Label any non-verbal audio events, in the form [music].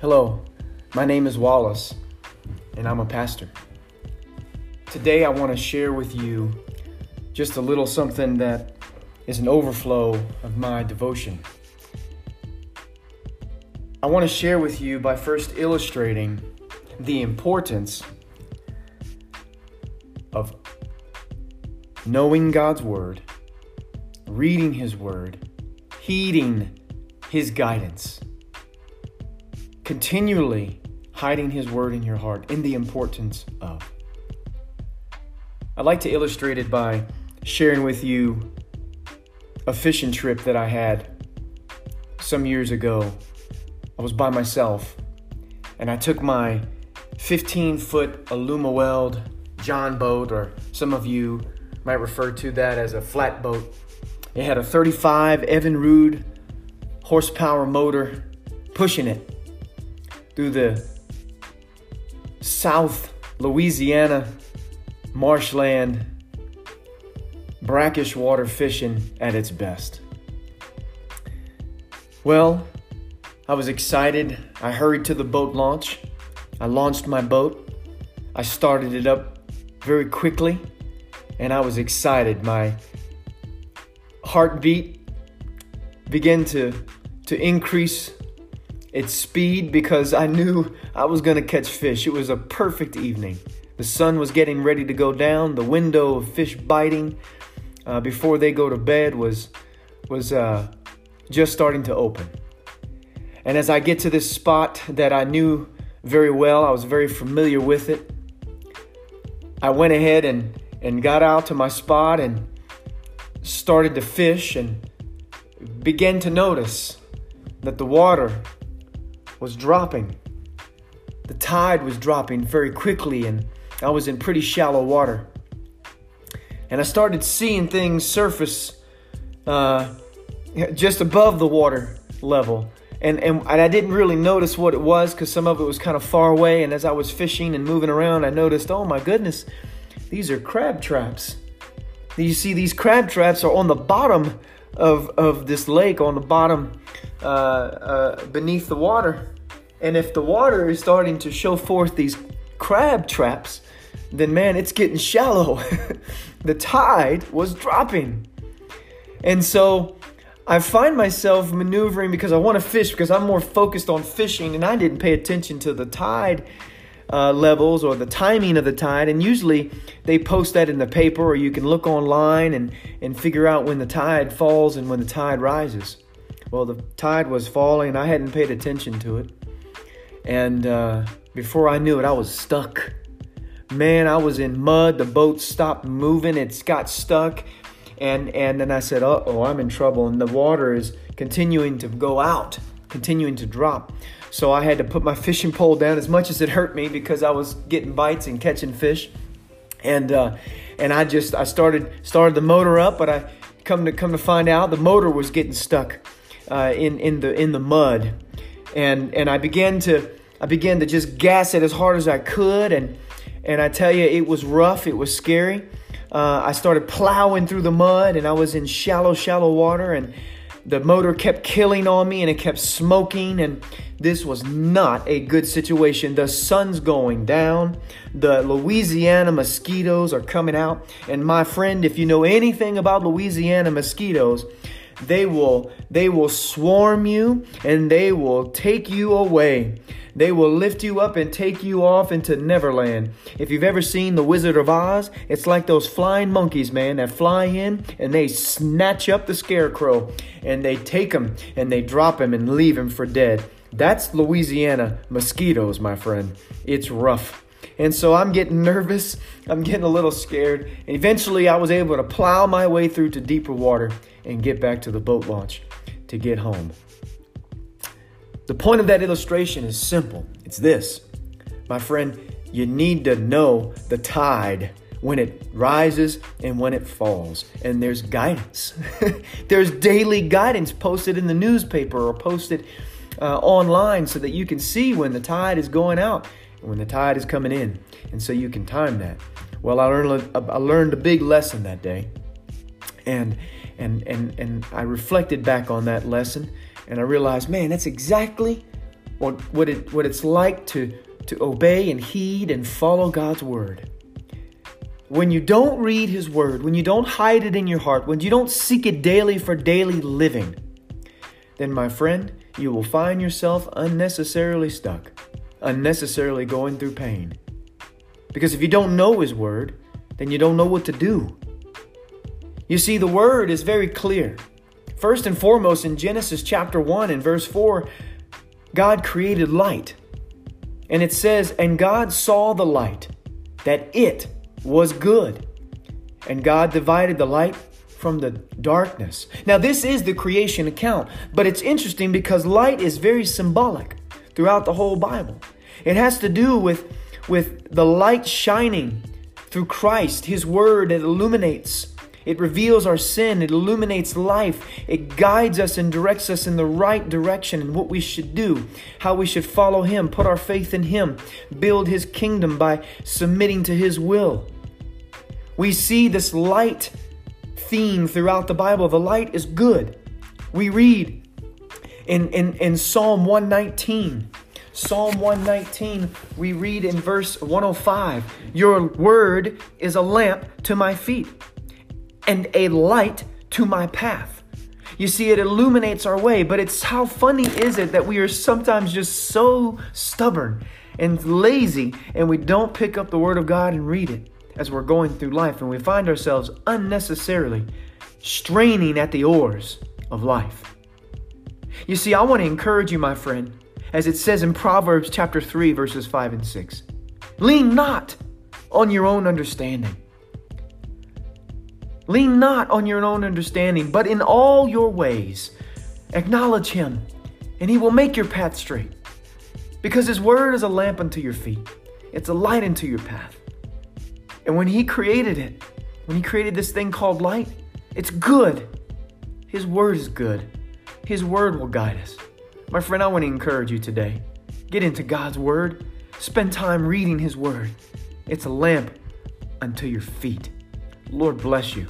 Hello, my name is Wallace, and I'm a pastor. Today, I want to share with you just a little something that is an overflow of my devotion. I want to share with you by first illustrating the importance of knowing God's Word, reading His Word, heeding His guidance, continually hiding His Word in your heart, and the importance of. I'd like to illustrate it by sharing with you a fishing trip that I had some years ago. I was by myself and I took my 15 foot Alumaweld John boat, or some of you might refer to that as a flat boat. It had a 35 Evinrude horsepower motor pushing it through the South Louisiana marshland, brackish water fishing at its best. Well, I was excited. I hurried to the boat launch. I launched my boat. I started it up very quickly and I was excited. My heartbeat began to, to increase its speed because I knew I was going to catch fish. It was a perfect evening. The sun was getting ready to go down. The window of fish biting uh, before they go to bed was was uh, just starting to open. And as I get to this spot that I knew very well, I was very familiar with it. I went ahead and, and got out to my spot and started to fish and began to notice that the water was dropping. The tide was dropping very quickly, and I was in pretty shallow water. And I started seeing things surface uh, just above the water level. And, and, and I didn't really notice what it was because some of it was kind of far away. And as I was fishing and moving around, I noticed, oh my goodness, these are crab traps. You see, these crab traps are on the bottom of, of this lake, on the bottom uh, uh, beneath the water. And if the water is starting to show forth these crab traps, then man, it's getting shallow. [laughs] the tide was dropping. And so I find myself maneuvering because I want to fish because I'm more focused on fishing and I didn't pay attention to the tide uh, levels or the timing of the tide. And usually they post that in the paper or you can look online and, and figure out when the tide falls and when the tide rises. Well, the tide was falling. I hadn't paid attention to it. And uh, before I knew it, I was stuck. Man, I was in mud. The boat stopped moving. It's got stuck and and then I said, "Oh, I'm in trouble." And the water is continuing to go out, continuing to drop. So I had to put my fishing pole down as much as it hurt me because I was getting bites and catching fish, and uh, and I just I started started the motor up, but I come to come to find out the motor was getting stuck uh, in in the in the mud, and and I began to I began to just gas it as hard as I could, and and I tell you it was rough, it was scary. Uh, I started plowing through the mud and I was in shallow, shallow water. And the motor kept killing on me and it kept smoking and this was not a good situation. The sun's going down. The Louisiana mosquitoes are coming out. And my friend, if you know anything about Louisiana mosquitoes, they will they will swarm you and they will take you away. They will lift you up and take you off into Neverland. If you've ever seen The Wizard of Oz, it's like those flying monkeys, man, that fly in and they snatch up the scarecrow and they take him and they drop him and leave him for dead. That's Louisiana mosquitoes, my friend. It's rough. And so I'm getting nervous. I'm getting a little scared. And eventually I was able to plow my way through to deeper water and get back to the boat launch to get home. The point of that illustration is simple it's this my friend, you need to know the tide when it rises and when it falls. And there's guidance. [laughs] there's daily guidance posted in the newspaper or posted uh, online so that you can see when the tide is going out and when the tide is coming in. And so you can time that. Well, I learned, I learned a big lesson that day. And, and, and, and I reflected back on that lesson and I realized, man, that's exactly what, what, it, what it's like to, to obey and heed and follow God's word. When you don't read His word, when you don't hide it in your heart, when you don't seek it daily for daily living, then, my friend, you will find yourself unnecessarily stuck, unnecessarily going through pain. Because if you don't know His word, then you don't know what to do. You see, the word is very clear. First and foremost, in Genesis chapter 1 and verse 4, God created light. And it says, And God saw the light, that it was good. And God divided the light from the darkness. Now, this is the creation account, but it's interesting because light is very symbolic throughout the whole Bible. It has to do with, with the light shining through Christ, His Word that illuminates it reveals our sin. It illuminates life. It guides us and directs us in the right direction and what we should do, how we should follow Him, put our faith in Him, build His kingdom by submitting to His will. We see this light theme throughout the Bible. The light is good. We read in, in, in Psalm 119. Psalm 119, we read in verse 105 Your word is a lamp to my feet and a light to my path. You see, it illuminates our way, but it's how funny is it that we are sometimes just so stubborn and lazy and we don't pick up the Word of God and read it as we're going through life and we find ourselves unnecessarily straining at the oars of life. You see, I want to encourage you, my friend, as it says in Proverbs chapter 3, verses 5 and 6. Lean not on your own understanding Lean not on your own understanding, but in all your ways acknowledge Him, and He will make your path straight. Because His word is a lamp unto your feet, it's a light unto your path. And when He created it, when He created this thing called light, it's good. His word is good. His word will guide us. My friend, I want to encourage you today. Get into God's word. Spend time reading His word. It's a lamp unto your feet. Lord bless you.